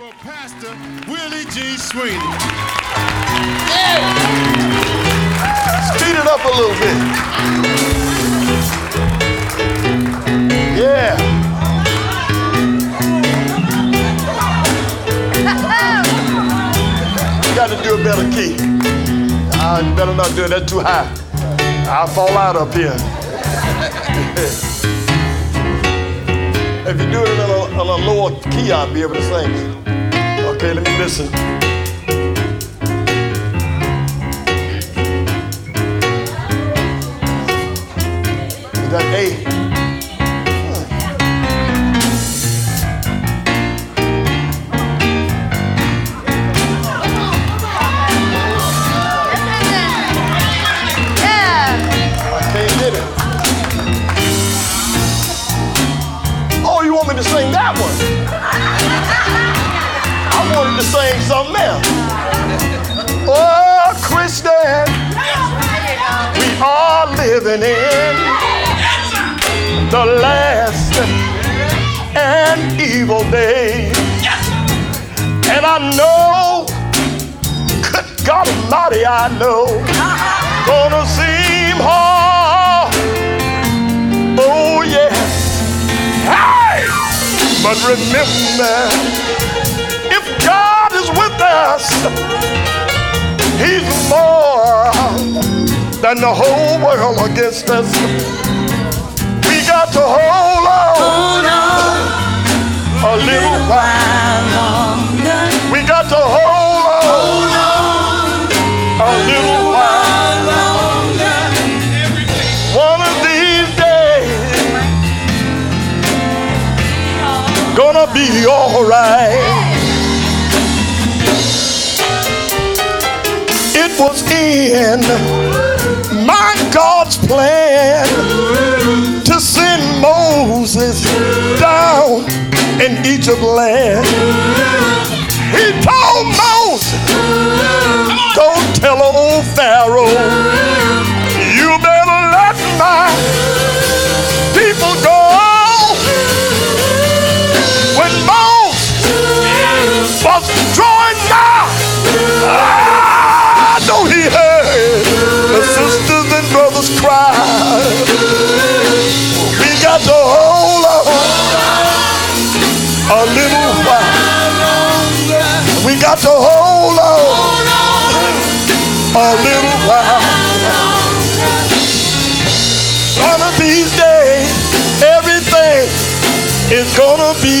for Pastor Willie G. Sweeney. Yeah. Speed it up a little bit. Yeah. You got to do a better key. Uh, you better not do it. That's too high. I'll fall out up here. if you do it in a, in a lower key, I'll be able to sing. Okay, let me listen. Is that A? Something else. Oh, Christian, we are living in the last and evil days. And I know, good God Almighty, I know, gonna seem hard. Oh, yes. Hey! But remember, God is with us, He's more than the whole world against us. We got to hold on, a little while. Longer. We got to hold on, a little while. Longer. One of these days, gonna be alright. Was in my God's plan to send Moses down in Egypt land. He told Moses, go tell old Pharaoh,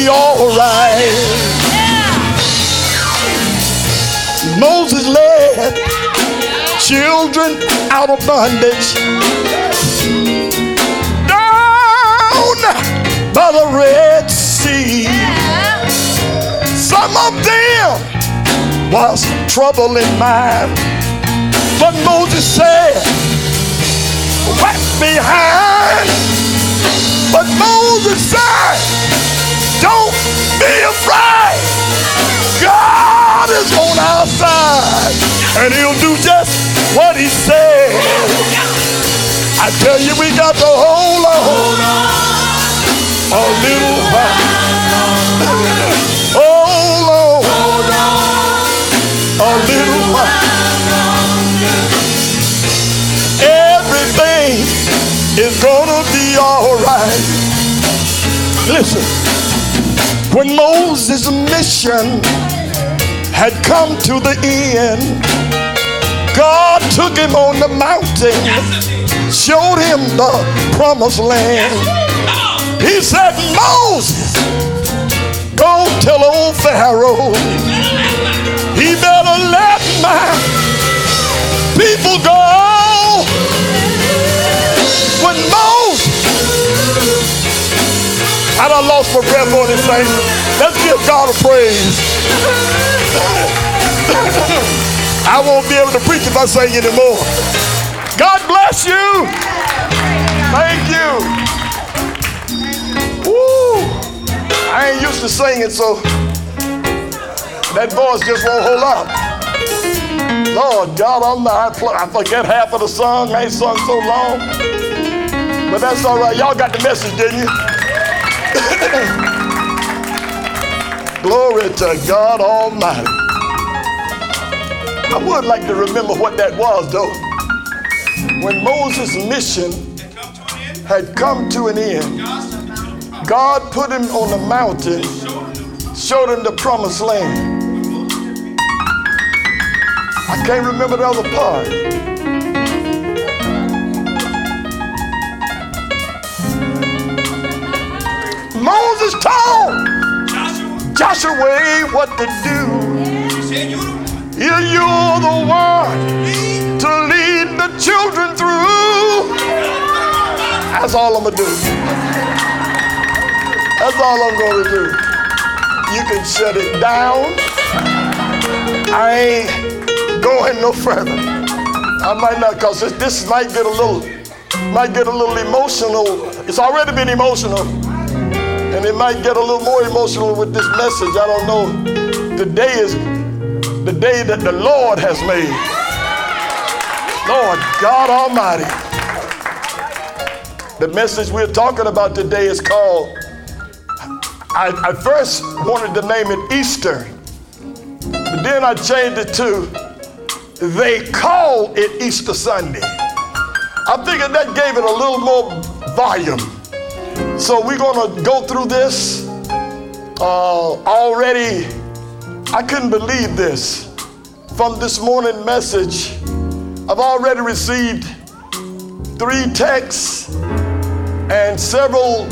be alright. Moses led children out of bondage down by the Red Sea. Some of them was trouble in mind, but Moses said, "Wet behind." But Moses said, "Don't be afraid. God is on our side, and He'll do just what He said." I tell you, we got to hold on a little while. Hold on a little while. Everything is gonna be alright. Listen, when Moses' mission had come to the end, God took him on the mountain, showed him the promised land. He said, Moses, go tell old Pharaoh, he better let my people go. When Moses, I done lost my breath on this thing. Let's give God a praise. I won't be able to preach if I sing anymore. God bless you. Thank you. Woo. I ain't used to singing, so that voice just won't hold up. Lord God I'm Almighty, I forget half of the song. I ain't sung so long. But that's all right. Y'all got the message, didn't you? Glory to God Almighty. I would like to remember what that was, though. When Moses' mission had come to an end, God put him on the mountain, showed him the promised land. I can't remember the other part. Moses told Joshua Joshua what to do. Yeah, You're the one to lead the children through. That's all I'm gonna do. That's all I'm gonna do. You can shut it down. I ain't going no further. I might not, cause this, this might get a little, might get a little emotional. It's already been emotional, and it might get a little more emotional with this message. I don't know. Today is the day that the Lord has made. Lord God Almighty. The message we're talking about today is called, I, I first wanted to name it Easter, but then I changed it to, they call it Easter Sunday. I figured that gave it a little more volume. So we're going to go through this uh, already. I couldn't believe this. From this morning message, I've already received three texts and several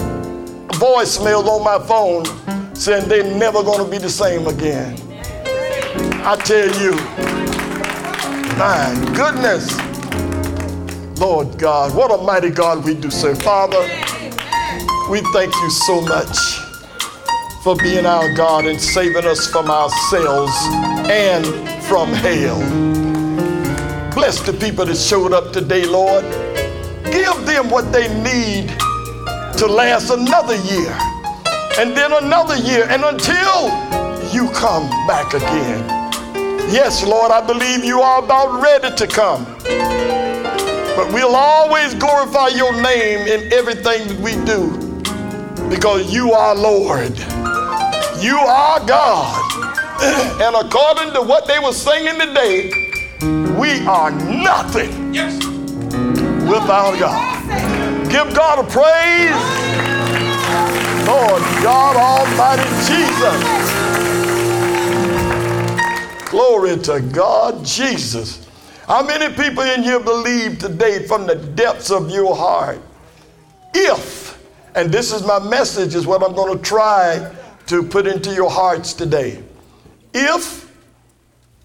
voicemails on my phone saying they're never going to be the same again. I tell you, my goodness, Lord God, what a mighty God we do serve. Father, we thank you so much for being our God and saving us from ourselves and from hell. Bless the people that showed up today, Lord. Give them what they need to last another year and then another year and until you come back again. Yes, Lord, I believe you are about ready to come. But we'll always glorify your name in everything that we do because you are Lord. You are God. and according to what they were singing today, we are nothing without God. Give God a praise. Lord God Almighty Jesus. Glory to God Jesus. How many people in here believe today from the depths of your heart? If, and this is my message, is what I'm going to try to put into your hearts today. If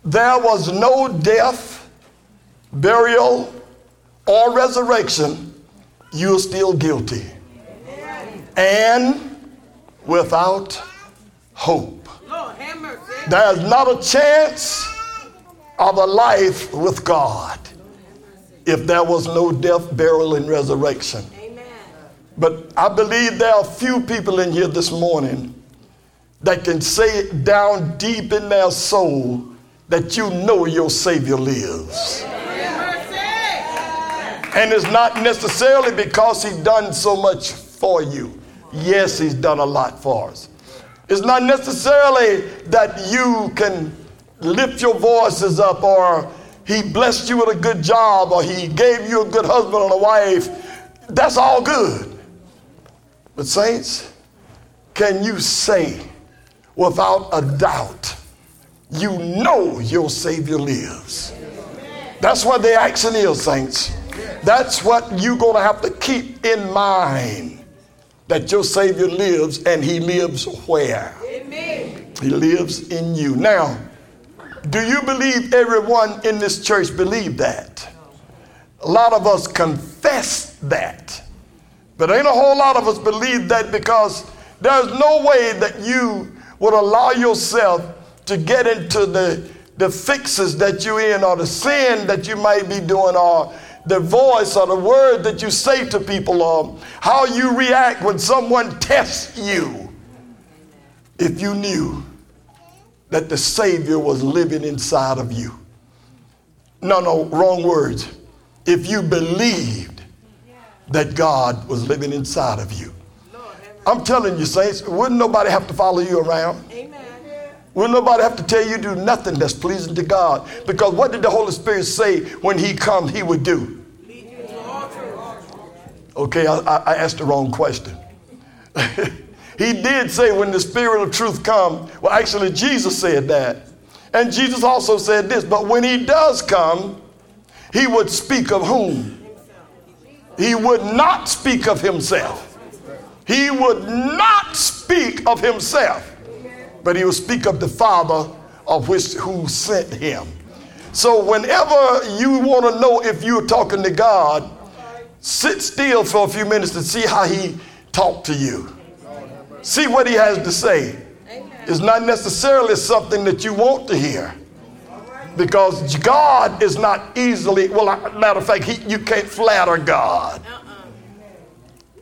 there was no death, burial, or resurrection, you're still guilty. And without hope. There's not a chance of a life with God if there was no death, burial, and resurrection. But I believe there are few people in here this morning that can say it down deep in their soul that you know your Savior lives. And it's not necessarily because He's done so much for you. Yes, He's done a lot for us. It's not necessarily that you can lift your voices up or He blessed you with a good job or He gave you a good husband or a wife. That's all good. But, saints, can you say without a doubt, you know your Savior lives? That's what the action is, saints. That's what you're going to have to keep in mind that your Savior lives and He lives where? He lives in you. Now, do you believe everyone in this church believe that? A lot of us confess that. But ain't a whole lot of us believe that because there's no way that you would allow yourself to get into the, the fixes that you're in or the sin that you might be doing or the voice or the word that you say to people or how you react when someone tests you if you knew that the Savior was living inside of you. No, no, wrong words. If you believed that God was living inside of you. I'm telling you, saints, wouldn't nobody have to follow you around? Amen. Will nobody have to tell you to do nothing that's pleasing to God? Because what did the Holy Spirit say when He comes, He would do? Okay, I, I asked the wrong question. he did say when the Spirit of truth come. Well, actually, Jesus said that. And Jesus also said this, but when he does come, he would speak of whom? He would not speak of himself. He would not speak of himself, but he would speak of the Father of which who sent him. So whenever you want to know if you're talking to God, sit still for a few minutes to see how he talked to you. See what he has to say. It's not necessarily something that you want to hear. Because God is not easily, well, matter of fact, he, you can't flatter God. Uh-uh.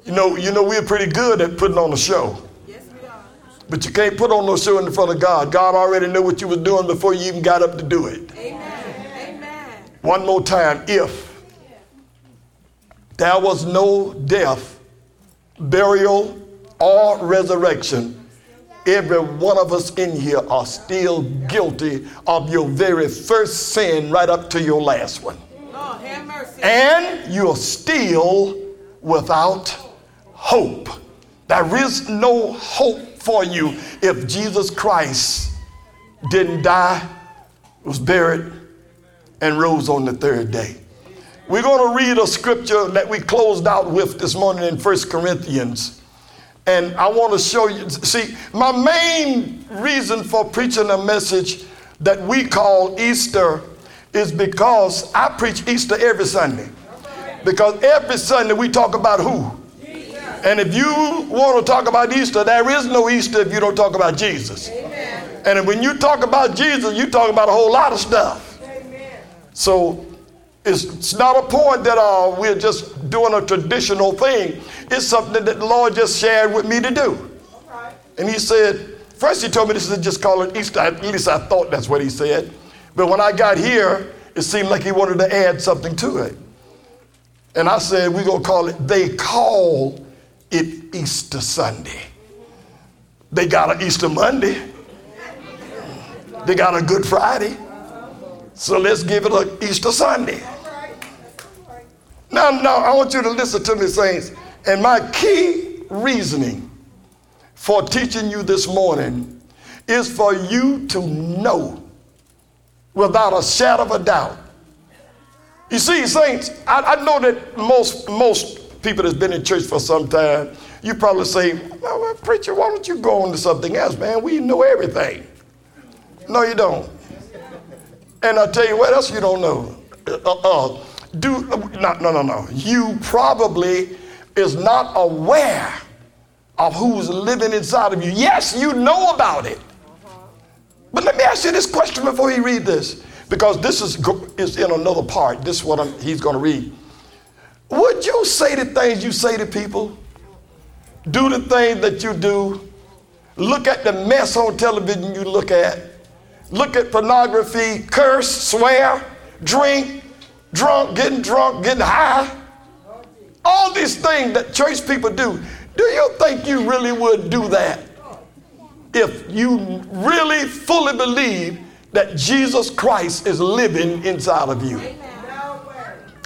You know, you know, we're pretty good at putting on a show. Yes, we are. But you can't put on no show in front of God. God already knew what you were doing before you even got up to do it. Amen. Amen. One more time. If there was no death, burial, or resurrection, every one of us in here are still guilty of your very first sin right up to your last one. and you're still without hope. There is no hope for you if Jesus Christ didn't die, was buried, and rose on the third day. We're going to read a scripture that we closed out with this morning in First Corinthians. And I want to show you, see, my main reason for preaching a message that we call Easter is because I preach Easter every Sunday. Because every Sunday we talk about who? And if you want to talk about Easter, there is no Easter if you don't talk about Jesus. Amen. And when you talk about Jesus, you talk about a whole lot of stuff. Amen. So it's, it's not a point that uh, we're just doing a traditional thing. It's something that the Lord just shared with me to do. And He said, first He told me this is just call it Easter. At least I thought that's what He said. But when I got here, it seemed like He wanted to add something to it. And I said, we're going to call it, they call it Easter Sunday. They got an Easter Monday. They got a Good Friday. So let's give it an Easter Sunday. Now, now, I want you to listen to me, saints. And my key reasoning for teaching you this morning is for you to know without a shadow of a doubt. You see, saints, I, I know that most, most people that's been in church for some time, you probably say, well, preacher, why don't you go on to something else, man? We know everything. No, you don't. And I'll tell you what else you don't know. Uh, uh, do no, no, no, no. You probably is not aware of who's living inside of you. Yes, you know about it. But let me ask you this question before you read this, because this is, is in another part. This is what I'm, he's going to read. Would you say the things you say to people? Do the things that you do? Look at the mess on television you look at? Look at pornography, curse, swear, drink, drunk, getting drunk, getting high. All these things that church people do. Do you think you really would do that if you really fully believe that Jesus Christ is living inside of you?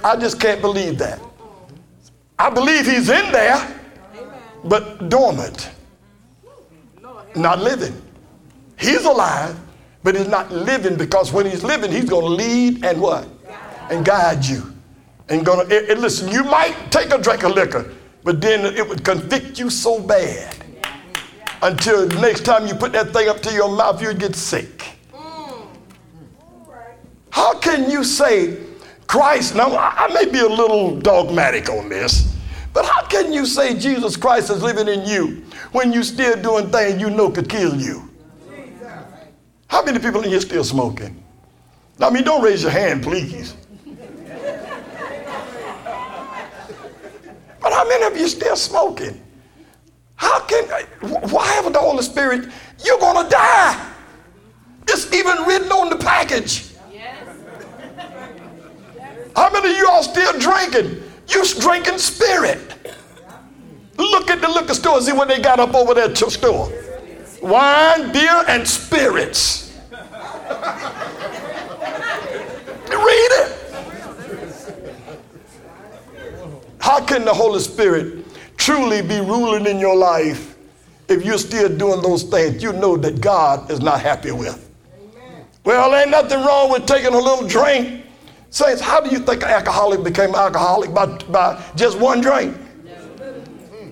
I just can't believe that. I believe he's in there, but dormant, not living. He's alive, but he's not living because when he's living, he's going to lead and what? And guide you. And gonna listen, you might take a drink of liquor, but then it would convict you so bad until next time you put that thing up to your mouth, you'd get sick. How can you say Christ? Now, I may be a little dogmatic on this, but how can you say Jesus Christ is living in you when you're still doing things you know could kill you? How many people in here still smoking? I mean, don't raise your hand, please. But how many of you still smoking? How can, why haven't the Holy Spirit? You're going to die. It's even written on the package. How many of you all still drinking? You drinking spirit. Look at the liquor store, see what they got up over there to store. wine, beer, and spirits. Read it. How can the Holy Spirit truly be ruling in your life if you're still doing those things you know that God is not happy with? Well, ain't nothing wrong with taking a little drink. Saints, how do you think an alcoholic became alcoholic? By, by just one drink?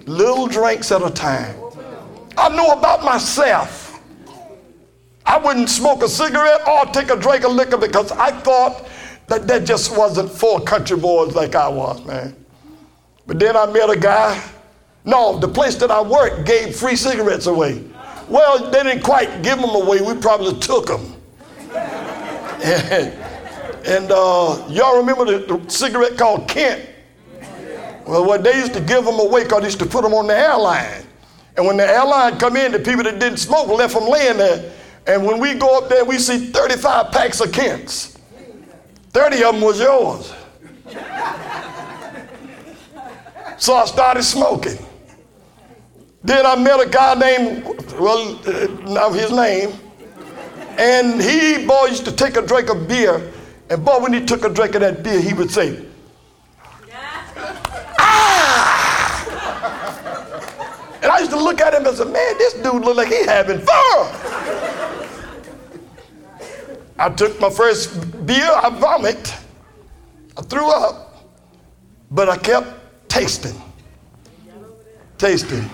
Little drinks at a time. I know about myself. I wouldn't smoke a cigarette or take a drink of liquor because I thought that that just wasn't for country boys like I was, man. But then I met a guy. No, the place that I worked gave free cigarettes away. Well, they didn't quite give them away. We probably took them. and, and uh, y'all remember the, the, cigarette called Kent? Well, what they used to give them away because they used to put them on the airline. And when the airline come in, the people that didn't smoke left them laying there. And when we go up there, we see 35 packs of Kents. 30 of them was yours. So I started smoking. Then I met a guy named, well, uh, now his name, and he, boy, used to take a drink of beer, and boy, when he took a drink of that beer, he would say, ah! And I used to look at him and say, man, this dude look like he having fun. I took my first beer, I vomit, I threw up, but I kept tasting. Tasting.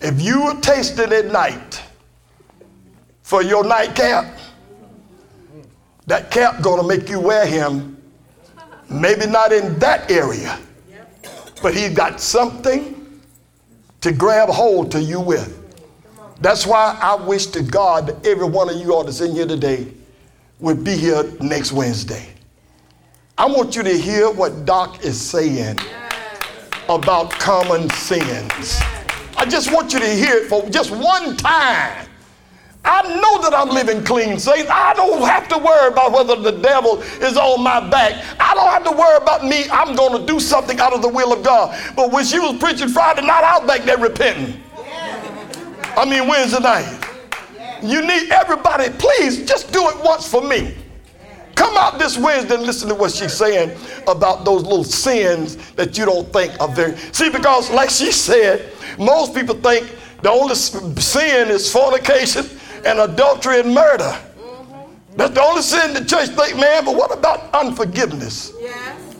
If you were tasting at night for your nightcap, that cap gonna make you wear him. Maybe not in that area, but he got something to grab hold to you with. That's why I wish to God that every one of you all that's in here today would be here next Wednesday. I want you to hear what Doc is saying about common sins. I just want you to hear it for just one time. I know that I'm living clean, saints. I don't have to worry about whether the devil is on my back. I don't have to worry about me. I'm going to do something out of the will of God. But when she was preaching Friday night, I was back there repenting. I mean, Wednesday night. You need everybody, please just do it once for me. Come out this Wednesday and listen to what she's saying about those little sins that you don't think are very. See, because like she said, most people think the only sin is fornication and adultery and murder. Mm-hmm. That's the only sin the church think, man. But what about unforgiveness? Yes.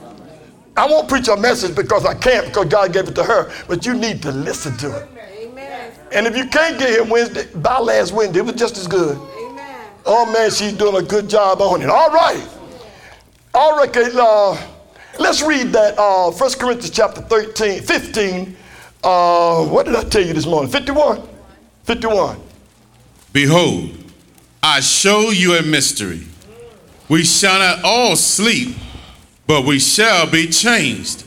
I won't preach a message because I can't because God gave it to her, but you need to listen to it. Amen. And if you can't get here Wednesday, by last Wednesday, it was just as good. Oh man, she's doing a good job on it. All right. All right, uh, let's read that uh, 1 Corinthians chapter 13, 15. Uh, what did I tell you this morning? 51? 51. Behold, I show you a mystery. We shall not all sleep, but we shall be changed.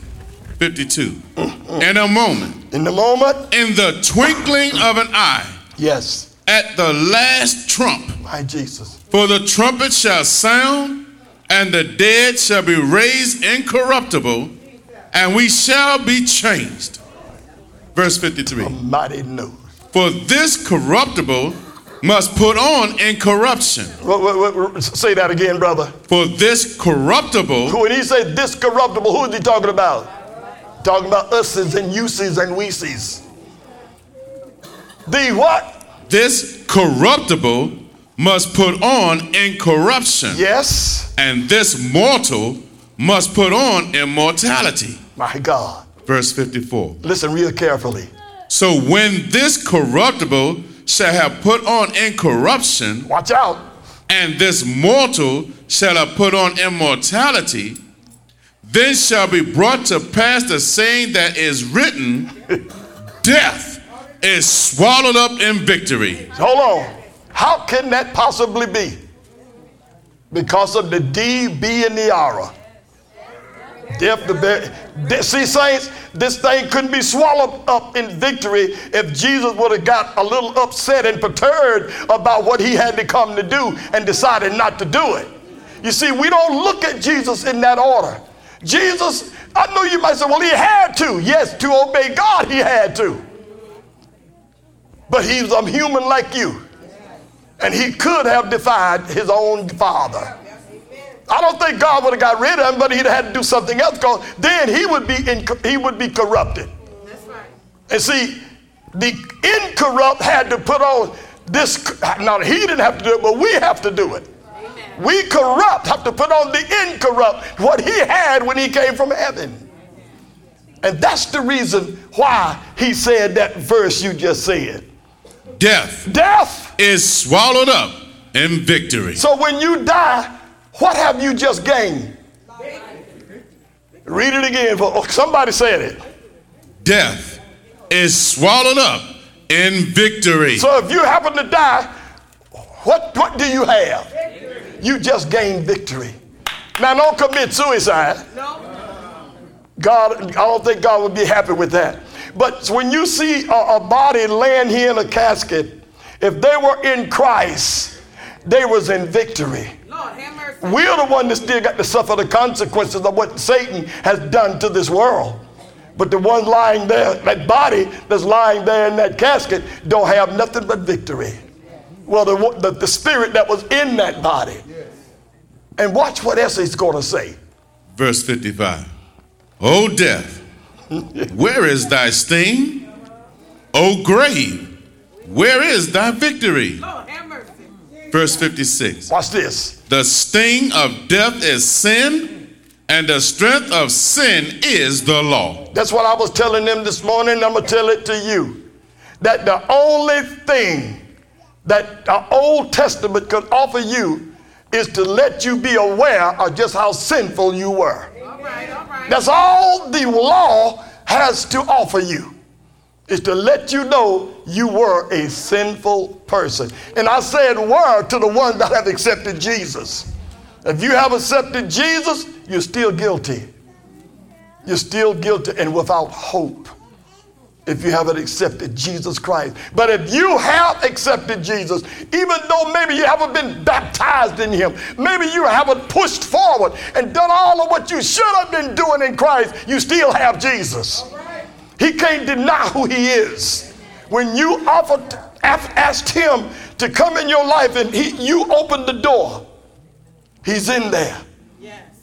52. Mm-hmm. In a moment. In the moment. In the twinkling of an eye. Yes at the last trump. My Jesus. For the trumpet shall sound, and the dead shall be raised incorruptible, and we shall be changed. Verse 53. mighty news. For this corruptible must put on incorruption. Wait, wait, wait, say that again, brother. For this corruptible. When he said this corruptible, who is he talking about? Talking about us's and uses and weeses. The what? This corruptible must put on incorruption. Yes. And this mortal must put on immortality. My God. Verse 54. Listen real carefully. So when this corruptible shall have put on incorruption, watch out, and this mortal shall have put on immortality, then shall be brought to pass the saying that is written, death is swallowed up in victory. Hold on. How can that possibly be? Because of the D, B, and the R. Death, the See, saints, this thing couldn't be swallowed up in victory if Jesus would have got a little upset and perturbed about what he had to come to do and decided not to do it. You see, we don't look at Jesus in that order. Jesus, I know you might say, well, he had to. Yes, to obey God, he had to. But he's a human like you. And he could have defied his own father. I don't think God would have got rid of him, but he'd had to do something else because then he would be in, he would be corrupted. And see, the incorrupt had to put on this. Now he didn't have to do it, but we have to do it. We corrupt have to put on the incorrupt what he had when he came from heaven. And that's the reason why he said that verse you just said. Death. Death is swallowed up in victory. So when you die, what have you just gained? Read it again. For, oh, somebody said it. Death is swallowed up in victory. So if you happen to die, what, what do you have? You just gained victory. Now don't commit suicide. No. God, I don't think God would be happy with that. But when you see a, a body laying here in a casket, if they were in Christ, they was in victory. We're the one that still got to suffer the consequences of what Satan has done to this world. But the one lying there, that body that's lying there in that casket, don't have nothing but victory. Well, the, the, the spirit that was in that body. And watch what else he's going to say. Verse 55. Oh, death, where is thy sting? O grave, where is thy victory? Verse 56. Watch this. The sting of death is sin, and the strength of sin is the law. That's what I was telling them this morning. I'm going to tell it to you. That the only thing that the Old Testament could offer you is to let you be aware of just how sinful you were. That's all the law has to offer you is to let you know you were a sinful person. And I said were to the ones that have accepted Jesus. If you have accepted Jesus, you're still guilty. You're still guilty and without hope if you haven't accepted Jesus Christ. But if you have accepted Jesus, even though maybe you haven't been baptized in Him, maybe you haven't pushed forward and done all of what you should have been doing in Christ, you still have Jesus. He can't deny who he is. When you offered, asked him to come in your life and he, you opened the door, he's in there.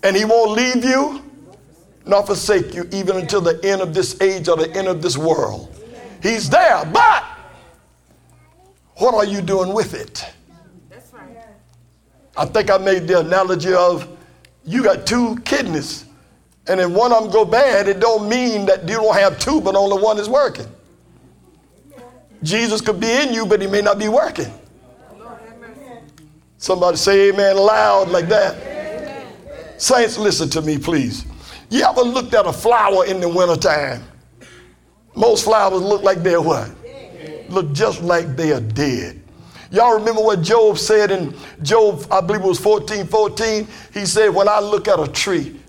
And he won't leave you nor forsake you even until the end of this age or the end of this world. He's there, but what are you doing with it? I think I made the analogy of you got two kidneys and if one of them go bad, it don't mean that you don't have two, but only one is working. Jesus could be in you, but he may not be working. Somebody say amen loud like that. Saints, listen to me, please. You ever looked at a flower in the wintertime? Most flowers look like they're what? Look just like they are dead. Y'all remember what Job said in Job, I believe it was 14 14? He said, When I look at a tree,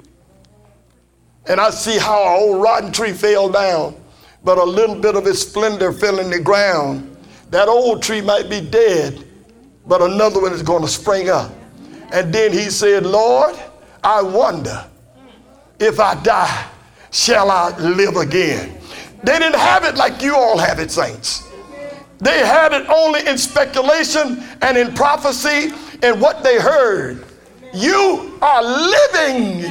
and I see how an old rotten tree fell down, but a little bit of its splendor fell in the ground. That old tree might be dead, but another one is going to spring up. And then he said, Lord, I wonder if I die, shall I live again? They didn't have it like you all have it, saints. They had it only in speculation and in prophecy and what they heard. You are living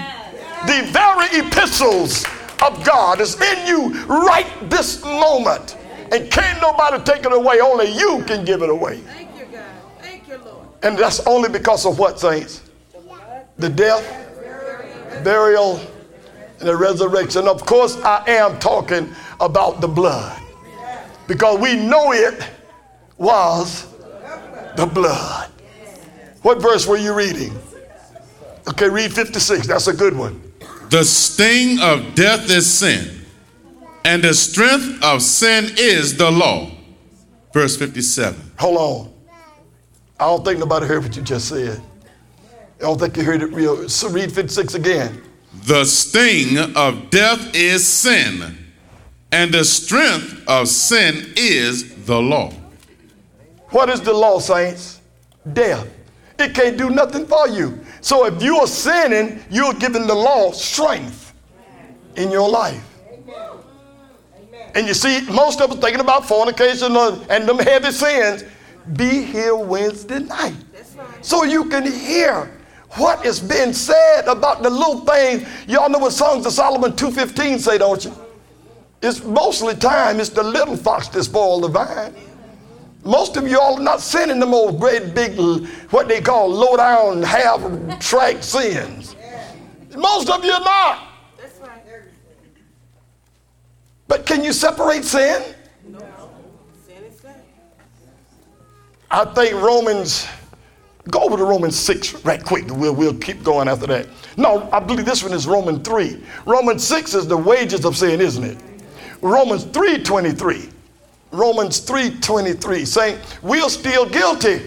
the very epistles of God is in you right this moment. And can't nobody take it away. Only you can give it away. Thank you, God. Thank you, Lord. And that's only because of what, saints? The death, burial, the resurrection. Of course, I am talking about the blood. Because we know it was the blood. What verse were you reading? Okay, read 56. That's a good one. The sting of death is sin, and the strength of sin is the law. Verse 57. Hold on. I don't think nobody heard what you just said. I don't think you heard it real. So read 56 again. The sting of death is sin, and the strength of sin is the law. What is the law, saints? Death. It can't do nothing for you. So if you are sinning, you're giving the law strength in your life. And you see, most of us thinking about fornication and them heavy sins. Be here Wednesday night. So you can hear what is being said about the little things. Y'all know what Songs of Solomon 2.15 say, don't you? It's mostly time it's the little fox that spoil the vine. Most of you all are not sinning them old great big, what they call low down, half track sins. Most of you are not. But can you separate sin? No. Sin is sin. I think Romans, go over to Romans 6 right quick. We'll, we'll keep going after that. No, I believe this one is Romans 3. Romans 6 is the wages of sin, isn't it? Romans 3 23. Romans 3:23 saying, we're still guilty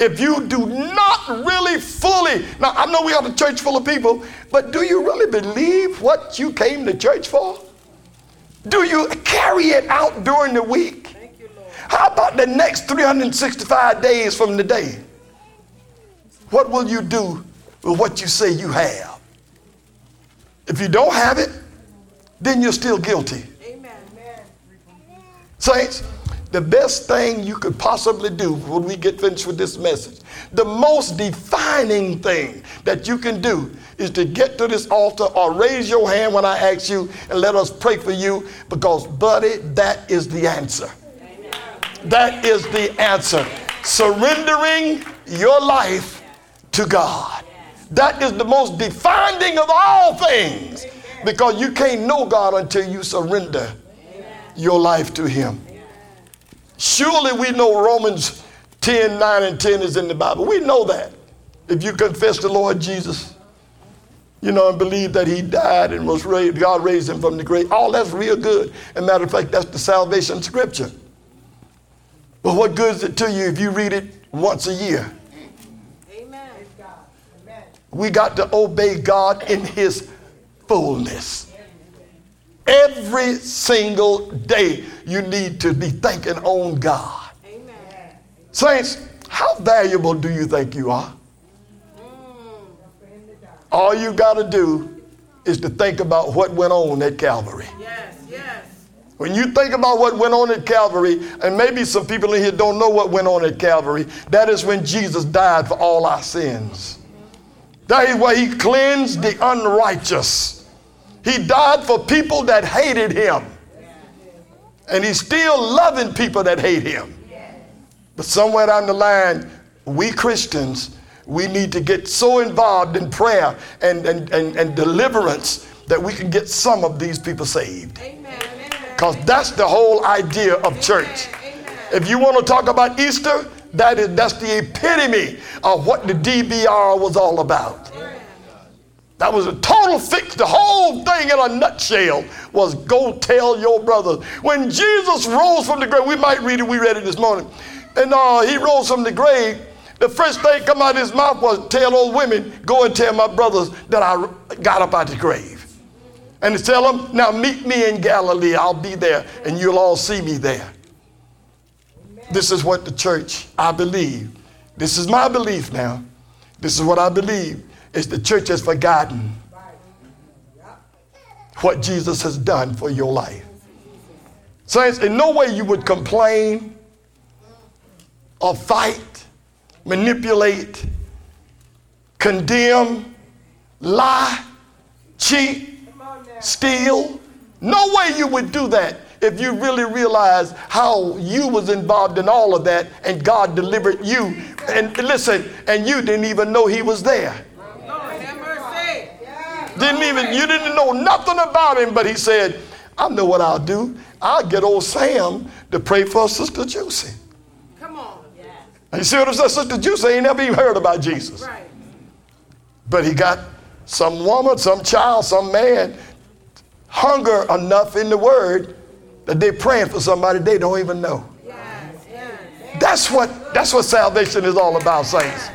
if you do not really fully. Now, I know we are a church full of people, but do you really believe what you came to church for? Do you carry it out during the week? You, How about the next 365 days from the day? What will you do with what you say you have? If you don't have it, then you're still guilty. Amen. Saints, the best thing you could possibly do when we get finished with this message, the most defining thing that you can do is to get to this altar or raise your hand when I ask you and let us pray for you because, buddy, that is the answer. That is the answer. Surrendering your life to God. That is the most defining of all things because you can't know God until you surrender your life to Him. Surely we know Romans 10 9 and 10 is in the Bible. We know that. If you confess the Lord Jesus, you know, and believe that He died and was raised, God raised Him from the grave, all that's real good. And matter of fact, that's the salvation scripture. But what good is it to you if you read it once a year? We got to obey God in His fullness. Every single day, you need to be thinking on God. Amen. Saints, how valuable do you think you are? All you got to do is to think about what went on at Calvary. Yes, yes. When you think about what went on at Calvary, and maybe some people in here don't know what went on at Calvary, that is when Jesus died for all our sins. That is where he cleansed the unrighteous. He died for people that hated him. And he's still loving people that hate him. But somewhere down the line, we Christians, we need to get so involved in prayer and, and, and, and deliverance that we can get some of these people saved. Because that's the whole idea of church. If you want to talk about Easter, that is, that's the epitome of what the DBR was all about. That was a total fix. The whole thing in a nutshell was go tell your brothers. When Jesus rose from the grave, we might read it, we read it this morning. And uh, he rose from the grave. The first thing come out of his mouth was tell those women, go and tell my brothers that I got up out of the grave. And to tell them, now meet me in Galilee. I'll be there and you'll all see me there. This is what the church, I believe. This is my belief now. This is what I believe is the church has forgotten what Jesus has done for your life. Saints, in no way you would complain or fight, manipulate, condemn, lie, cheat, steal. No way you would do that if you really realize how you was involved in all of that and God delivered you. And listen, and you didn't even know he was there. Didn't even, you didn't know nothing about him, but he said, I know what I'll do. I'll get old Sam to pray for Sister Juicy. Come on. You see what I'm saying? Sister Juicy ain't never even heard about Jesus. Right. But he got some woman, some child, some man hunger enough in the word that they're praying for somebody they don't even know. Yes, yes. That's what that's what salvation is all about, saints.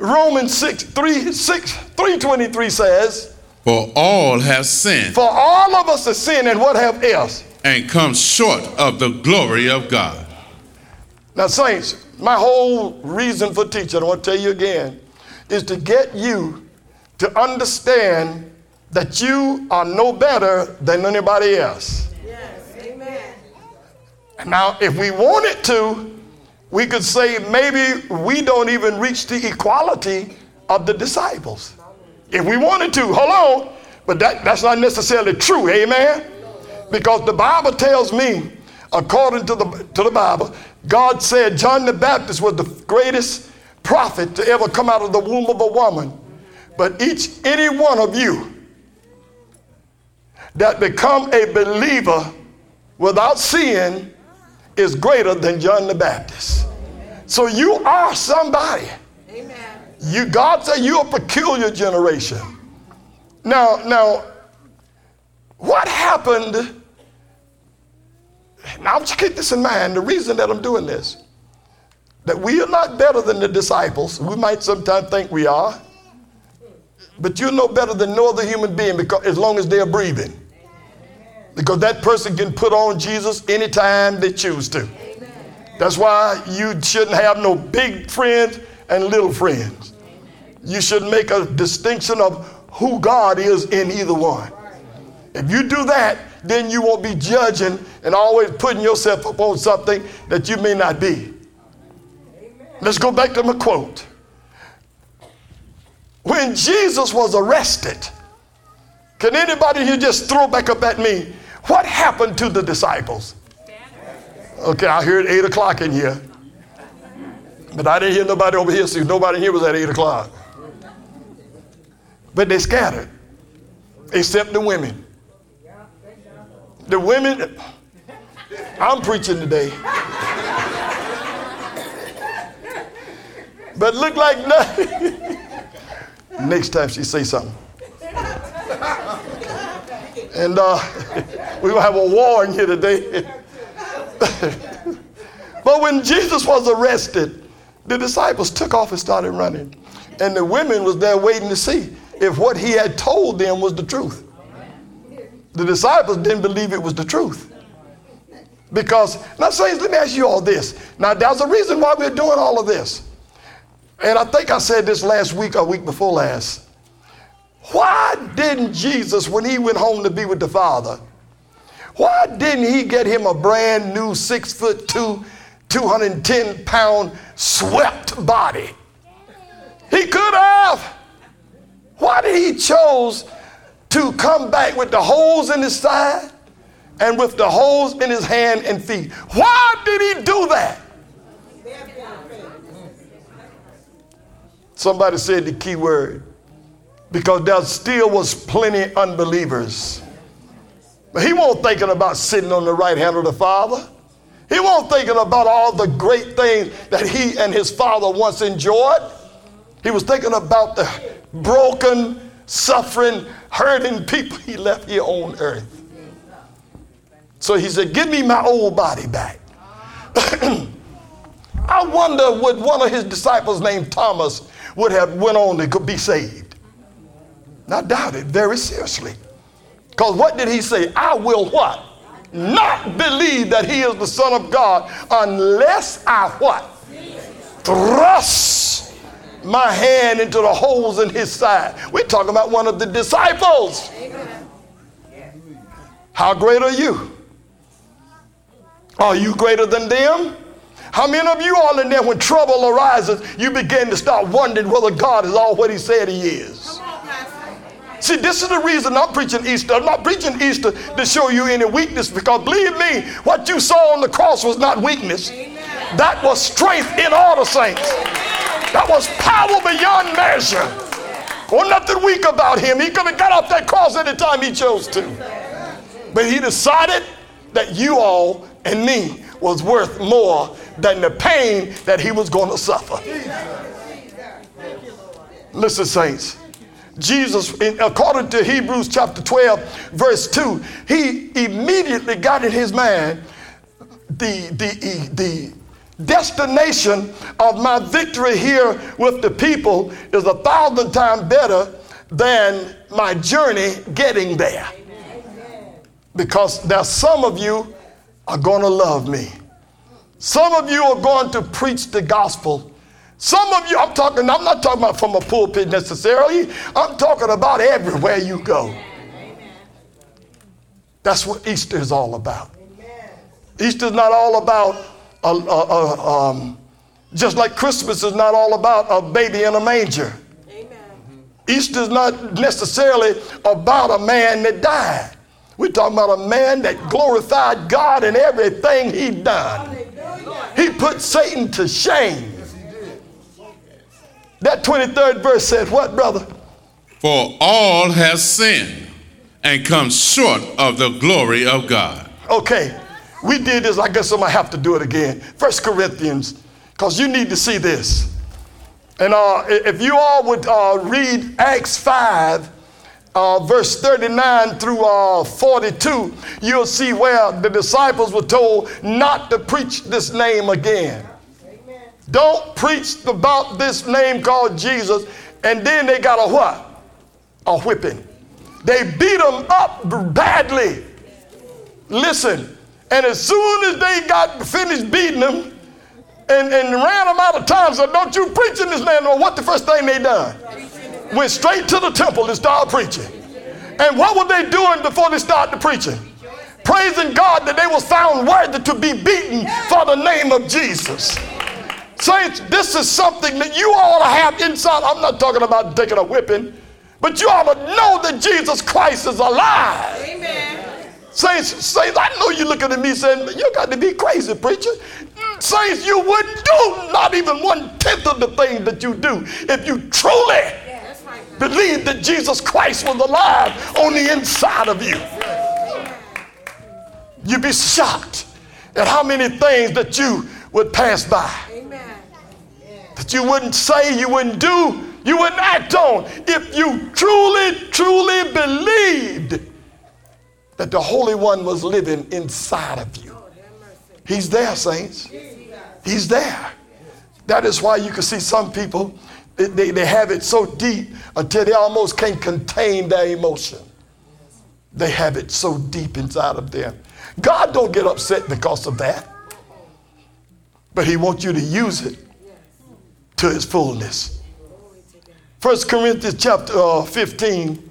Romans 6, 3, 6, 323 says, For all have sinned. For all of us have sinned, and what have else? And come short of the glory of God. Now, saints, my whole reason for teaching, I want to tell you again, is to get you to understand that you are no better than anybody else. Yes. Amen. Now, if we wanted to, we could say maybe we don't even reach the equality of the disciples. If we wanted to, hold on. But that, that's not necessarily true, amen? Because the Bible tells me, according to the, to the Bible, God said John the Baptist was the greatest prophet to ever come out of the womb of a woman. But each, any one of you that become a believer without sin is greater than John the Baptist. So you are somebody. Amen. You God said you're a peculiar generation. Now, now, what happened? Now, you keep this in mind. The reason that I'm doing this, that we are not better than the disciples. We might sometimes think we are, but you know better than no other human being because as long as they're breathing. Because that person can put on Jesus anytime they choose to. That's why you shouldn't have no big friends and little friends. You should make a distinction of who God is in either one. If you do that, then you won't be judging and always putting yourself up on something that you may not be. Let's go back to my quote. When Jesus was arrested, can anybody here just throw back up at me? What happened to the disciples? Okay, I heard 8 o'clock in here. But I didn't hear nobody over here, so nobody here was at 8 o'clock. But they scattered, except the women. The women, I'm preaching today. But look like nothing. Next time she say something. And uh, going to have a war in here today. but when Jesus was arrested, the disciples took off and started running. And the women was there waiting to see if what he had told them was the truth. The disciples didn't believe it was the truth. Because, now, Saints, let me ask you all this. Now, there's a reason why we're doing all of this. And I think I said this last week or week before last. Why didn't Jesus, when he went home to be with the Father, why didn't he get him a brand new six foot two, 210 pound swept body? He could have. Why did he chose to come back with the holes in his side and with the holes in his hand and feet? Why did he do that? Somebody said the key word because there still was plenty unbelievers. But he wasn't thinking about sitting on the right hand of the Father. He wasn't thinking about all the great things that he and his father once enjoyed. He was thinking about the broken, suffering, hurting people he left here on earth. So he said, Give me my old body back. I wonder would one of his disciples named Thomas would have went on to be saved. I doubt it very seriously. Because what did he say? I will what? Not believe that he is the Son of God unless I what? Thrust my hand into the holes in his side. We're talking about one of the disciples. How great are you? Are you greater than them? How many of you all in there, when trouble arises, you begin to start wondering whether God is all what He said He is? See, this is the reason I'm preaching Easter. I'm not preaching Easter to show you any weakness because believe me, what you saw on the cross was not weakness. That was strength in all the saints. That was power beyond measure. Or nothing weak about him. He could have got off that cross anytime he chose to. But he decided that you all and me was worth more than the pain that he was going to suffer. Listen, saints. Jesus, according to Hebrews chapter 12, verse 2, he immediately got in his mind the, the, the destination of my victory here with the people is a thousand times better than my journey getting there. Because now some of you are going to love me. Some of you are going to preach the gospel. Some of you, I'm talking, I'm not talking about from a pulpit necessarily. I'm talking about everywhere you go. That's what Easter is all about. Easter is not all about a, a, a, um, just like Christmas is not all about a baby in a manger. Easter is not necessarily about a man that died. We're talking about a man that glorified God in everything he done. He put Satan to shame. That 23rd verse said, What, brother? For all have sinned and come short of the glory of God. Okay, we did this. I guess I'm going to have to do it again. First Corinthians, because you need to see this. And uh, if you all would uh, read Acts 5, uh, verse 39 through uh, 42, you'll see where the disciples were told not to preach this name again. Don't preach about this name called Jesus. And then they got a what? A whipping. They beat them up badly. Listen, and as soon as they got finished beating them, and, and ran them out of town. Said, Don't you preach in this land. Well, what the first thing they done? Went straight to the temple and started preaching. And what were they doing before they started preaching? Praising God that they was found worthy to be beaten for the name of Jesus. Saints, this is something that you ought to have inside. I'm not talking about taking a whipping, but you ought to know that Jesus Christ is alive. Amen. Saints, saints, I know you're looking at me saying, you got to be crazy, preacher. Saints, you wouldn't do not even one tenth of the things that you do if you truly yeah, right. believed that Jesus Christ was alive on the inside of you. You'd be shocked at how many things that you would pass by. That you wouldn't say, you wouldn't do, you wouldn't act on if you truly, truly believed that the Holy One was living inside of you. He's there, saints. He's there. That is why you can see some people, they, they have it so deep until they almost can't contain their emotion. They have it so deep inside of them. God don't get upset because of that. But he wants you to use it to its fullness. First Corinthians chapter uh, 15,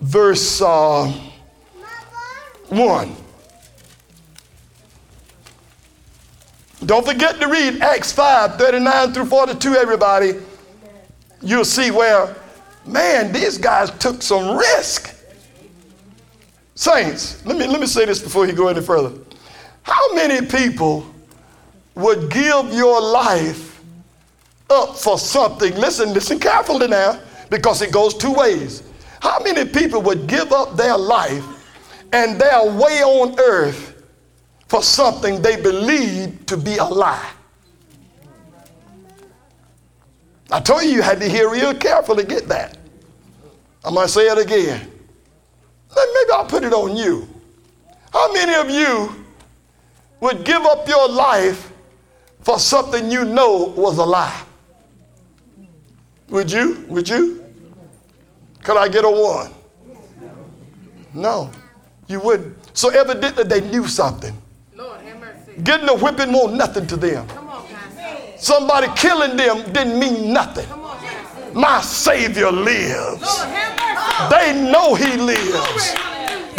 verse uh, 1. Don't forget to read Acts 5 39 through 42, everybody. You'll see where, man, these guys took some risk. Saints, let me, let me say this before you go any further. How many people would give your life up for something? Listen, listen carefully now, because it goes two ways. How many people would give up their life and their way on earth for something they believe to be a lie. I told you you had to hear real careful to get that. I'm going to say it again. Maybe I'll put it on you. How many of you would give up your life for something you know was a lie? Would you? Would you? Could I get a one? No, you wouldn't. So evidently they knew something. Getting a whipping meant nothing to them. Somebody killing them didn't mean nothing. My Savior lives. They know He lives.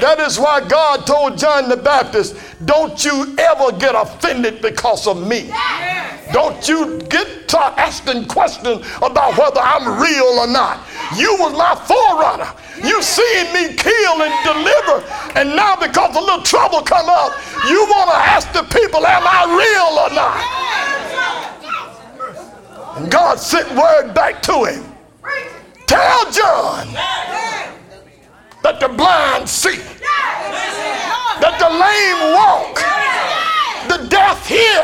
That is why God told John the Baptist, Don't you ever get offended because of me. Don't you get to asking questions about whether I'm real or not. You was my forerunner. You seen me kill and deliver. And now because a little trouble come up, you want to ask the people, am I real or not? And God sent word back to him. Tell John that the blind see, that the lame walk, the deaf hear.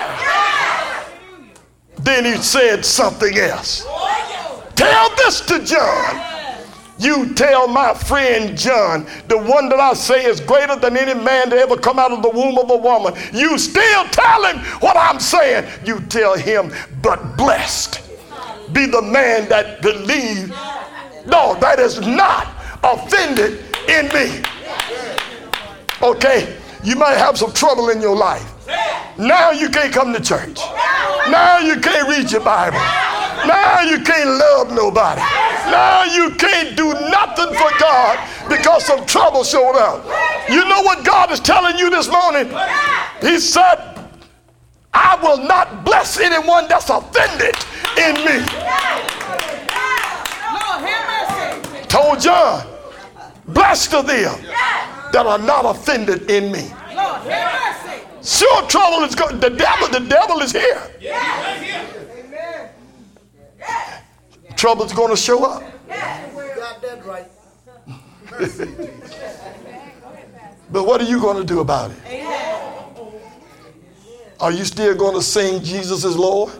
Then he said something else. Tell this to John. You tell my friend John, the one that I say is greater than any man to ever come out of the womb of a woman. You still tell him what I'm saying. You tell him, but blessed be the man that believes. No, that is not offended in me. Okay, you might have some trouble in your life. Now you can't come to church. Now you can't read your Bible. Now you can't love nobody. Now you can't do nothing for God because some trouble showed up. You know what God is telling you this morning? He said, I will not bless anyone that's offended in me. Lord, have mercy. Told John, blessed are them that are not offended in me. Sure, trouble is going. The devil, the devil is here. Trouble's going to show up. But what are you going to do about it? Are you still going to sing Jesus is Lord?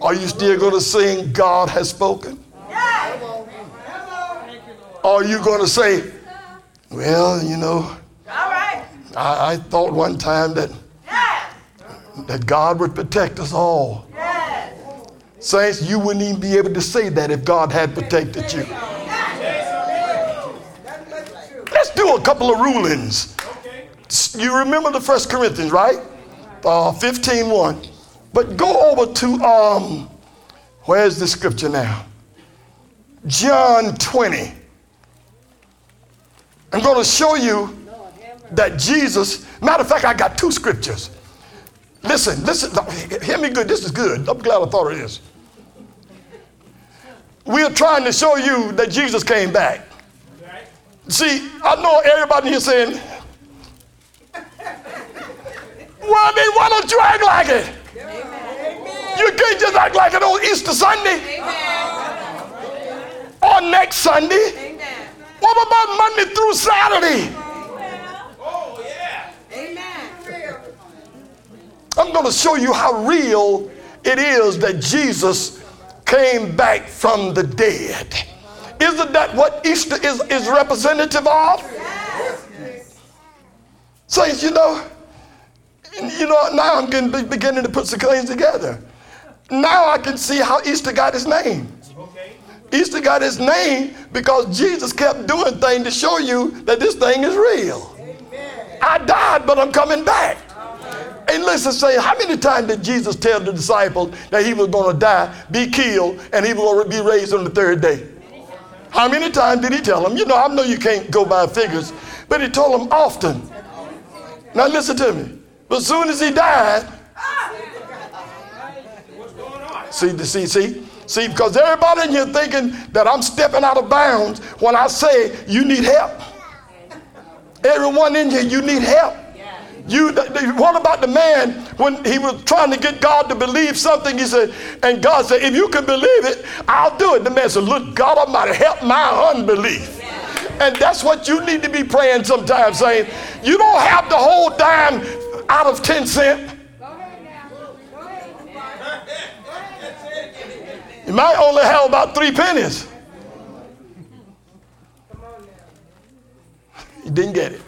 Are you still going to sing God has spoken? Are you going to say, well, you know, All right. I, I thought one time that, that God would protect us all. Yes. Saints, you wouldn't even be able to say that if God had protected you. Let's do a couple of rulings. You remember the First Corinthians, right? Uh, 15 1. But go over to, um, where's the scripture now? John 20. I'm going to show you that Jesus, matter of fact, I got two scriptures. Listen, listen, hear me good. This is good. I'm glad I thought of this. We are trying to show you that Jesus came back. See, I know everybody here saying, well, then why don't you act like it? You can't just act like it on Easter Sunday or next Sunday. What about Monday through Saturday? Oh, yeah. Amen. I'm going to show you how real it is that Jesus came back from the dead. Isn't that what Easter is, is representative of? Saints, you know, you know, now I'm getting, beginning to put some things together. Now I can see how Easter got its name. Easter got its name because Jesus kept doing things to show you that this thing is real. Amen. I died, but I'm coming back. And listen, say, how many times did Jesus tell the disciples that he was going to die, be killed, and he was going to be raised on the third day? How many times did he tell them? You know, I know you can't go by figures, but he told them often. Now listen to me. But as soon as he died, what's going on? see, see, see, see, because everybody in here thinking that I'm stepping out of bounds when I say you need help. Everyone in here, you need help. You, what about the man when he was trying to get God to believe something? He said, and God said, if you can believe it, I'll do it. The man said, look, God Almighty, help my unbelief. And that's what you need to be praying sometimes, saying, you don't have the whole dime out of 10 cent. You might only have about three pennies. You didn't get it.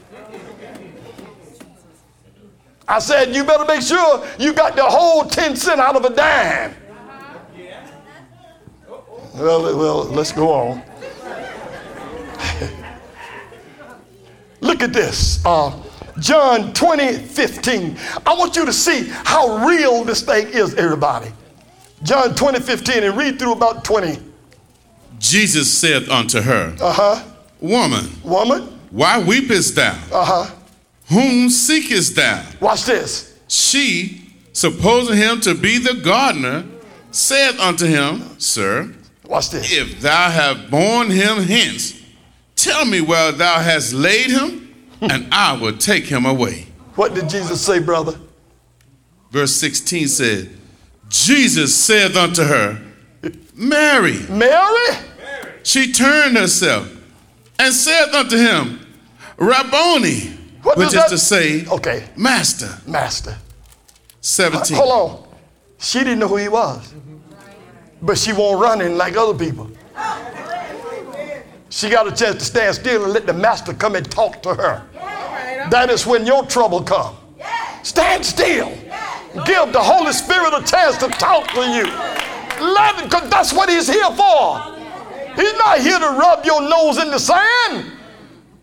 I said, you better make sure you got the whole 10 cent out of a dime. Well, well, let's go on. Look at this. Uh, John 20, 15. I want you to see how real this thing is, everybody. John 20, 15, and read through about 20. Jesus said unto her, Uh huh. Woman, Woman. why weepest thou? Uh huh. Whom seekest thou? Watch this. She, supposing him to be the gardener, saith unto him, Sir, Watch this. if thou have borne him hence, tell me where thou hast laid him, and I will take him away. What did Jesus say, brother? Verse 16 said, Jesus saith unto her, Mary. Mary? She turned herself and said unto him, Rabboni, What which is that- to say, Okay, Master. master. 17. Hold on. She didn't know who he was. But she won't run in like other people. She got a chance to stand still and let the master come and talk to her. That is when your trouble comes. Stand still. Give the Holy Spirit a chance to talk to you. It, because that's what he's here for. He's not here to rub your nose in the sand.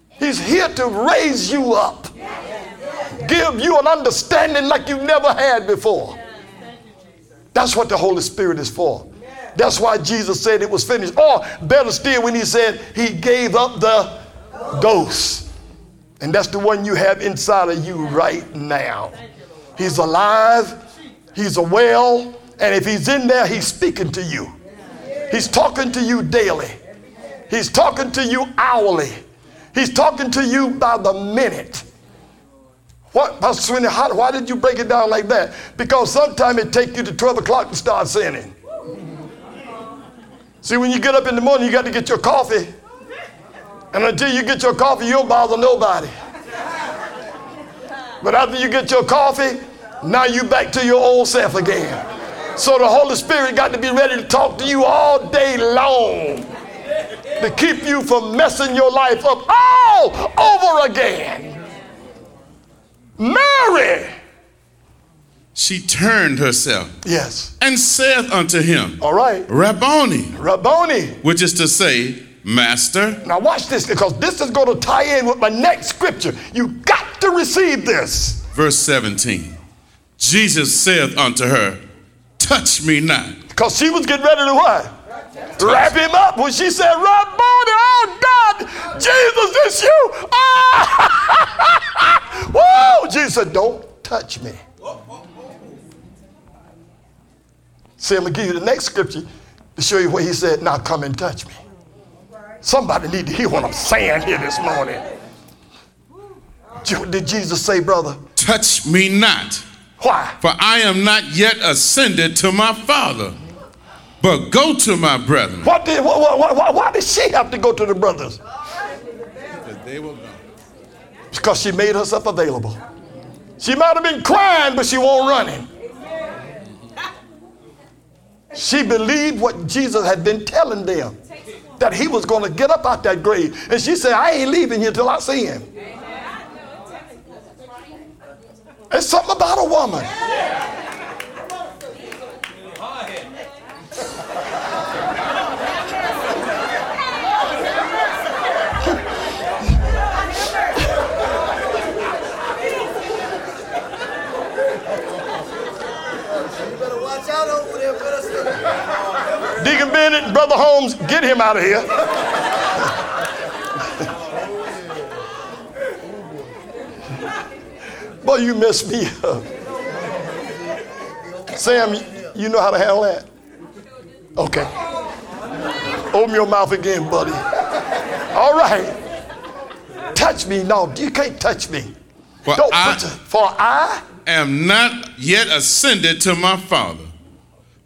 He's here to raise you up. Give you an understanding like you've never had before. That's what the Holy Spirit is for. That's why Jesus said it was finished. Or better still, when he said he gave up the ghost. And that's the one you have inside of you right now. He's alive, he's a well, and if he's in there, he's speaking to you. He's talking to you daily. He's talking to you hourly. He's talking to you by the minute. What, Pastor Sweeney, how, why did you break it down like that? Because sometimes it takes you to 12 o'clock to start sinning. See, when you get up in the morning, you got to get your coffee. And until you get your coffee, you don't bother nobody. But after you get your coffee, now you back to your old self again. So the Holy Spirit got to be ready to talk to you all day long to keep you from messing your life up all over again. Mary, She turned herself yes, and saith unto him, all right, Rabboni, Rabboni. which is to say, Master. Now watch this because this is going to tie in with my next scripture. You got to receive this. Verse 17. Jesus saith unto her, Touch me not, Because she was getting ready to what? Wrap him up when she said, Rabboni, oh God, Jesus, it's you. Ah! Whoa! Jesus said, Don't touch me. See, I'm going to give you the next scripture to show you where he said, Now come and touch me. Somebody need to hear what I'm saying here this morning. Did Jesus say, brother? touch me not, Why? for I am not yet ascended to my Father, but go to my brethren. What did, why, why, why, why did she have to go to the brothers? They were gone. Because she made herself available. She might have been crying, but she won't running. She believed what Jesus had been telling them that he was going to get up out that grave. And she said, I ain't leaving here till I see him. It's something about a woman. You better watch out over there, brother. Deacon Bennett and Brother Holmes, get him out of here. You messed me up. Sam, you know how to handle that? Okay. Open your mouth again, buddy. All right. Touch me. No, you can't touch me. For Don't I- your- for I Am not yet ascended to my Father,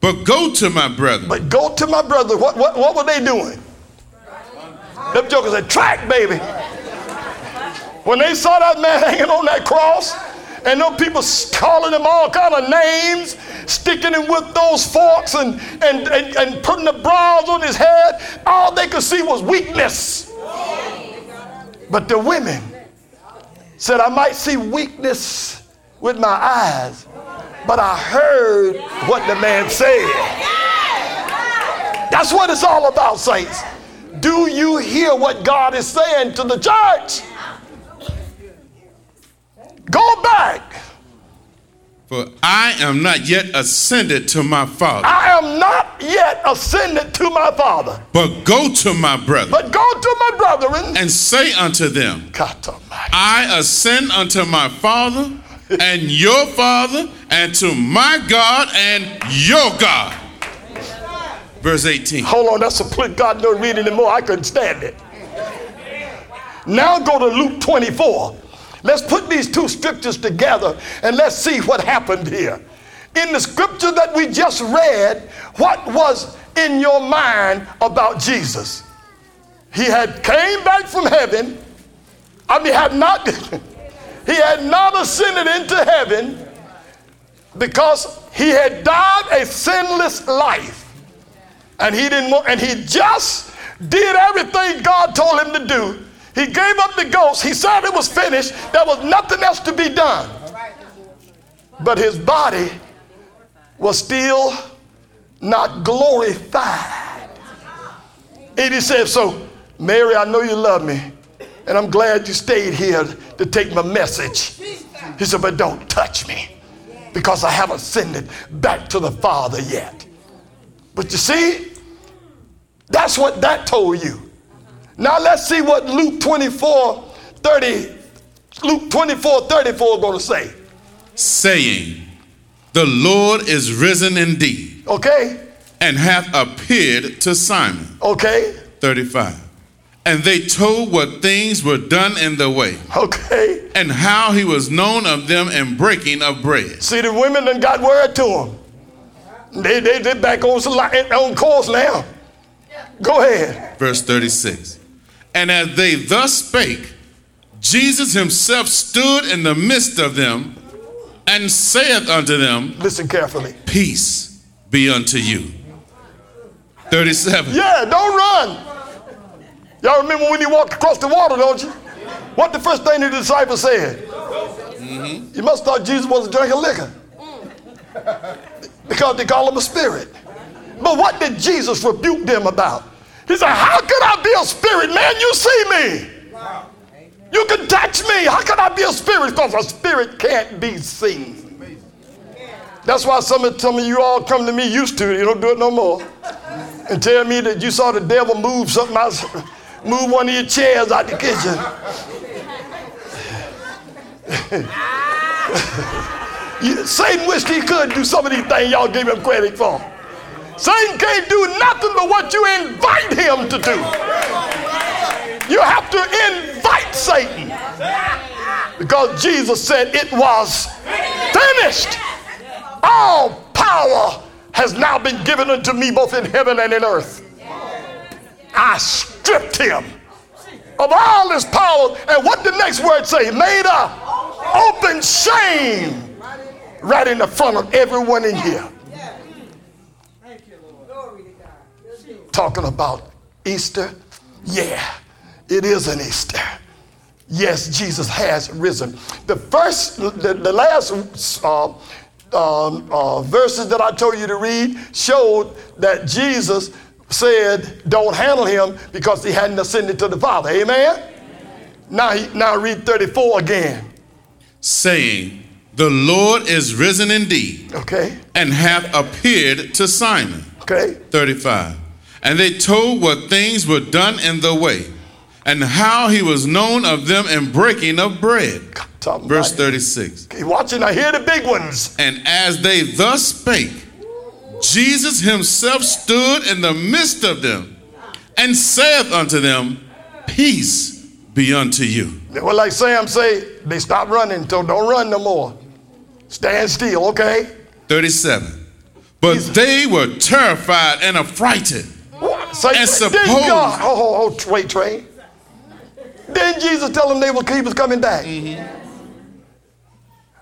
but go to my brother. But go to my brother. What, what, what were they doing? Them jokers said, track, baby. When they saw that man hanging on that cross, and them people calling him all kind of names, sticking him with those forks and, and, and, and putting the bronze on his head, all they could see was weakness. But the women said, I might see weakness with my eyes, but I heard what the man said. That's what it's all about, saints. Do you hear what God is saying to the church? Go back. For I am not yet ascended to my Father, I am not yet ascended to my Father, but go to my brethren, but go to my brethren. and say unto them, God Almighty. I ascend unto my Father and your Father, and to my God and your God. Verse 18. Hold on, that's a pl- God don't read anymore. I couldn't stand it. Now go to Luke 24. Let's put these two scriptures together and let's see what happened here. In the scripture that we just read, what was in your mind about Jesus? He had came back from heaven. I mean, had not he had not ascended into heaven because he had died a sinless life and he didn't want, and he just did everything God told him to do. He gave up the ghost. He said it was finished. There was nothing else to be done. But his body was still not glorified. And he said, So, Mary, I know you love me, and I'm glad you stayed here to take my message. He said, But don't touch me because I haven't sent it back to the Father yet. But you see, that's what that told you. Now let's see what Luke 24 30 Luke 24, 34 going to say? saying, The Lord is risen indeed, Okay? and hath appeared to Simon. Okay? 35. And they told what things were done in the way, Okay? and how he was known of them in breaking of bread. See, the women done got word to him. They, they, they back on, on course now. Go ahead. Verse 36. And as they thus spake, Jesus himself stood in the midst of them and saith unto them, Listen carefully. Peace be unto you. 37. Yeah, don't run. Y'all remember when he walked across the water, don't you? What the first thing the disciples said? Mm-hmm. You must thought Jesus was drinking liquor. Because they call him a spirit. But what did Jesus rebuke them about? He said, How could I be a spirit, man? You see me. You can touch me. How can I be a spirit? Because a spirit can't be seen. That's why some of, some of you all come to me used to it. You don't do it no more. And tell me that you saw the devil move something out, move one of your chairs out the kitchen. Satan wished he could do some of these things y'all gave him credit for. Satan can't do nothing but what you invite him to do. You have to invite Satan. Because Jesus said it was finished. All power has now been given unto me both in heaven and in earth. I stripped him of all his power. And what the next word say? Made a open shame right in the front of everyone in here. Talking about Easter? Yeah, it is an Easter. Yes, Jesus has risen. The first, the, the last uh, um, uh, verses that I told you to read showed that Jesus said, "Don't handle him because he hadn't ascended to the Father." Amen. Now, he, now read 34 again. saying, The Lord is risen indeed, Okay. and hath appeared to Simon. Okay. 35. And they told what things were done in the way, and how he was known of them in breaking of bread. Verse 36. Okay, watching, I hear the big ones. And as they thus spake, Jesus himself stood in the midst of them, and saith unto them, Peace be unto you. Well, like Sam say, they stop running, so don't run no more. Stand still, okay? 37. But they were terrified and affrighted. Say, And suppose- God, oh, oh, oh, wait, Trey. Didn't Jesus tell them they were, he was coming back? Mm-hmm.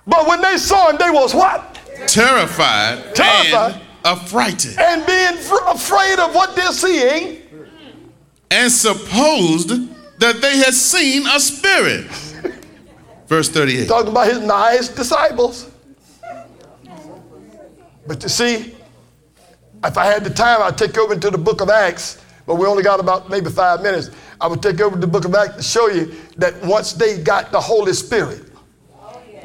But when they saw him, they was what? Terrified, Terrified. and affrighted. And being fr- afraid of what they're seeing. and supposed that they had seen a spirit. Verse 38. Talking about his nice disciples. But you see, if I had the time, I'd take over into the book of Acts, but we only got about maybe five minutes. I would take over to the book of Acts to show you that once they got the Holy Spirit,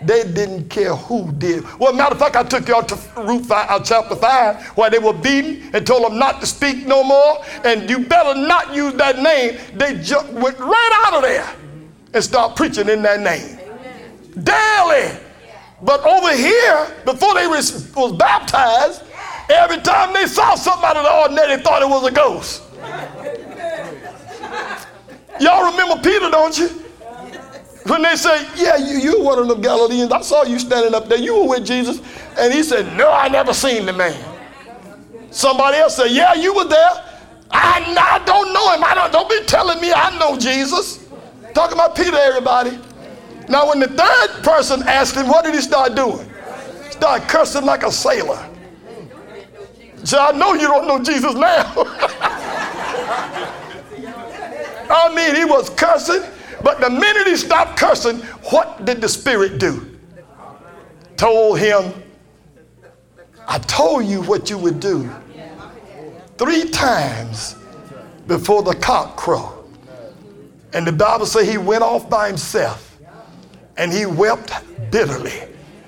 they didn't care who did. Well, matter of fact, I took y'all to Ruth 5, uh, chapter 5, where they were beaten and told them not to speak no more, and you better not use that name. They ju- went right out of there and start preaching in that name daily. But over here, before they was, was baptized, every time they saw the ordinary, they thought it was a ghost. Y'all remember Peter, don't you? When they say, Yeah, you, you one of them Galileans. I saw you standing up there. You were with Jesus. And he said, No, I never seen the man. Somebody else said, Yeah, you were there. I, I don't know him. I don't, don't be telling me I know Jesus. Talking about Peter, everybody. Now, when the third person asked him, what did he start doing? Start cursing like a sailor. So I know you don't know Jesus now. I mean, he was cursing, but the minute he stopped cursing, what did the Spirit do? Told him, I told you what you would do three times before the cock crowed. And the Bible says he went off by himself and he wept bitterly.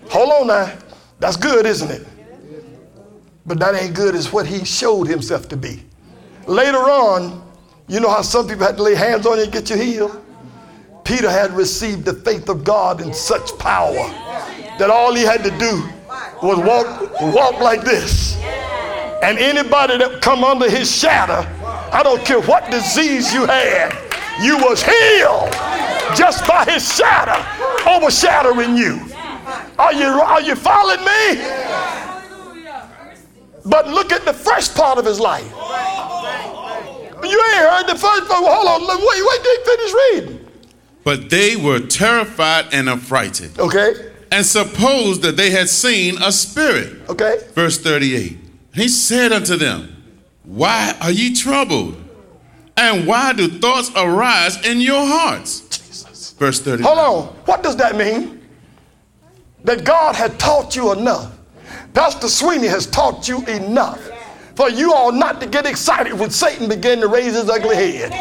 Hold on now. That's good, isn't it? But that ain't good as what he showed himself to be. Later on, you know how some people had to lay hands on you and get you healed? Peter had received the faith of God in such power that all he had to do was walk, walk like this. And anybody that come under his shadow, I don't care what disease you had, you was healed just by his shadow overshadowing you. Are you, are you following me? But look at the first part of his life. You ain't heard the first part. Hold on, wait, wait he finish reading. But they were terrified and affrighted, Okay, and supposed that they had seen a spirit. okay. Verse 38. He said unto them, Why are ye troubled? And why do thoughts arise in your hearts? Jesus. Verse 30. Hold on. What does that mean? That God had taught you enough. Pastor Sweeney has taught you enough for you all not to get excited when Satan began to raise his ugly head.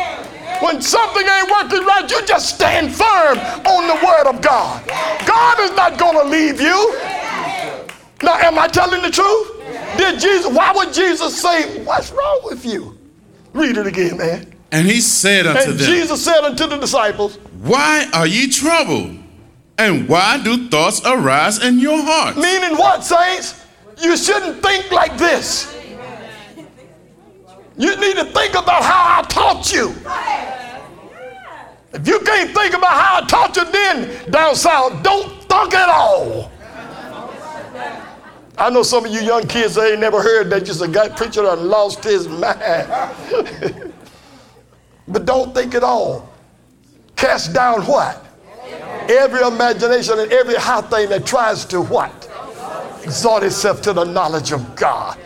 When something ain't working right, you just stand firm on the word of God. God is not going to leave you. Now, am I telling the truth? Did Jesus, why would Jesus say, What's wrong with you? Read it again, man. And he said unto And them, Jesus said unto the disciples, Why are ye troubled? And why do thoughts arise in your hearts? Meaning what, saints? You shouldn't think like this. You need to think about how I taught you. If you can't think about how I taught you then down south, don't think at all. I know some of you young kids they ain't never heard that just a guy preacher that lost his mind. but don't think at all. Cast down what? Every imagination and every high thing that tries to what? Exalt itself to the knowledge of God.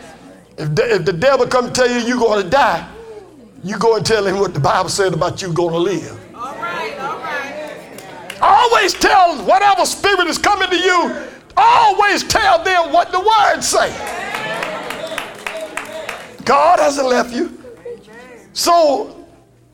If the, if the devil come tell you you're going to die, you go and tell him what the Bible said about you going to live. All right, all right. Always tell whatever spirit is coming to you, always tell them what the word say. God hasn't left you. So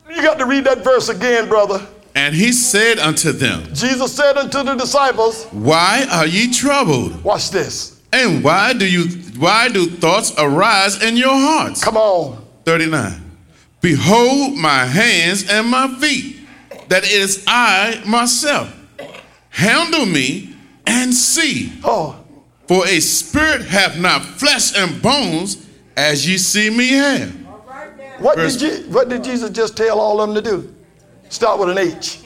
you got to read that verse again, brother. And he said unto them, Jesus said unto the disciples, Why are ye troubled? watch this. And why do you why do thoughts arise in your hearts? Come on. 39. Behold my hands and my feet, that it is I myself. Handle me and see. Oh, For a spirit hath not flesh and bones, as ye see me have. what Verse- did, Je- what did Jesus just tell all of them to do? Start with an H.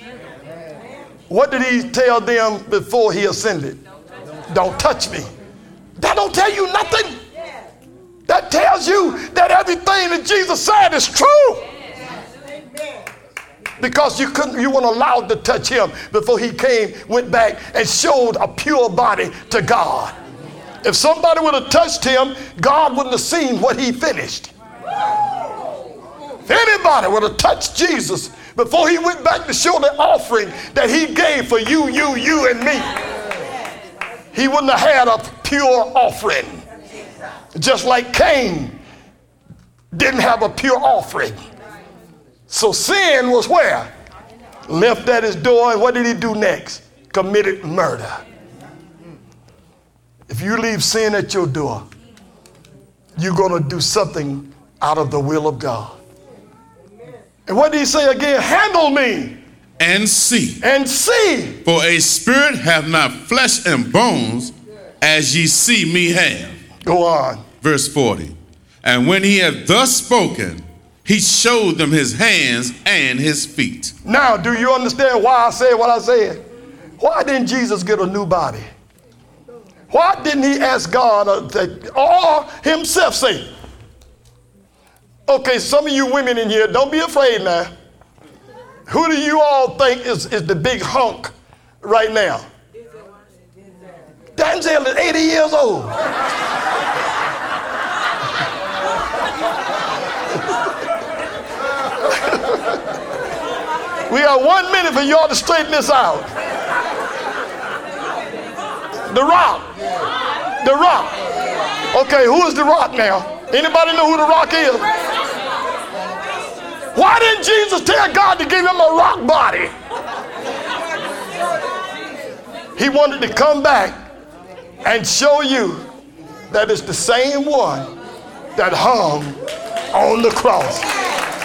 What did he tell them before he ascended? Don't touch me. That don't tell you nothing. That tells you that everything that Jesus said is true. Because you couldn't, you weren't allowed to touch him before he came, went back, and showed a pure body to God. If somebody would have touched him, God wouldn't have seen what he finished. If anybody would have touched Jesus before he went back to show the offering that he gave for you, you, you, and me, he wouldn't have had a pure offering. Just like Cain didn't have a pure offering. So sin was where? Left at his door, and what did he do next? Committed murder. If you leave sin at your door, you're going to do something out of the will of God. And what did he say again? Handle me And see. and see. For a spirit hath not flesh and bones, as ye see me have. Go on. Verse 40. And when he had thus spoken, he showed them his hands and his feet. Now, do you understand why I said what I said? Why didn't Jesus get a new body? Why didn't he ask God uh, or himself say? Okay, some of you women in here, don't be afraid now. Who do you all think is, is the big hunk right now? Denzel is 80 years old. We got one minute for y'all to straighten this out. The Rock. The Rock. Okay, who is The Rock now? Anybody know who The Rock is? Why didn't Jesus tell God to give him a rock body? He wanted to come back and show you that it's the same one that hung on the cross.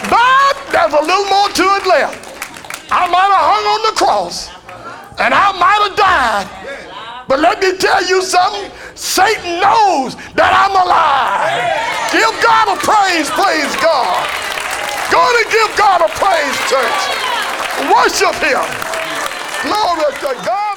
But there's a little more to it left. I might have hung on the cross and I might have died. But let me tell you something Satan knows that I'm alive. Give God a praise, praise God. Go and give God a praise, church. Worship Him. Glory to God.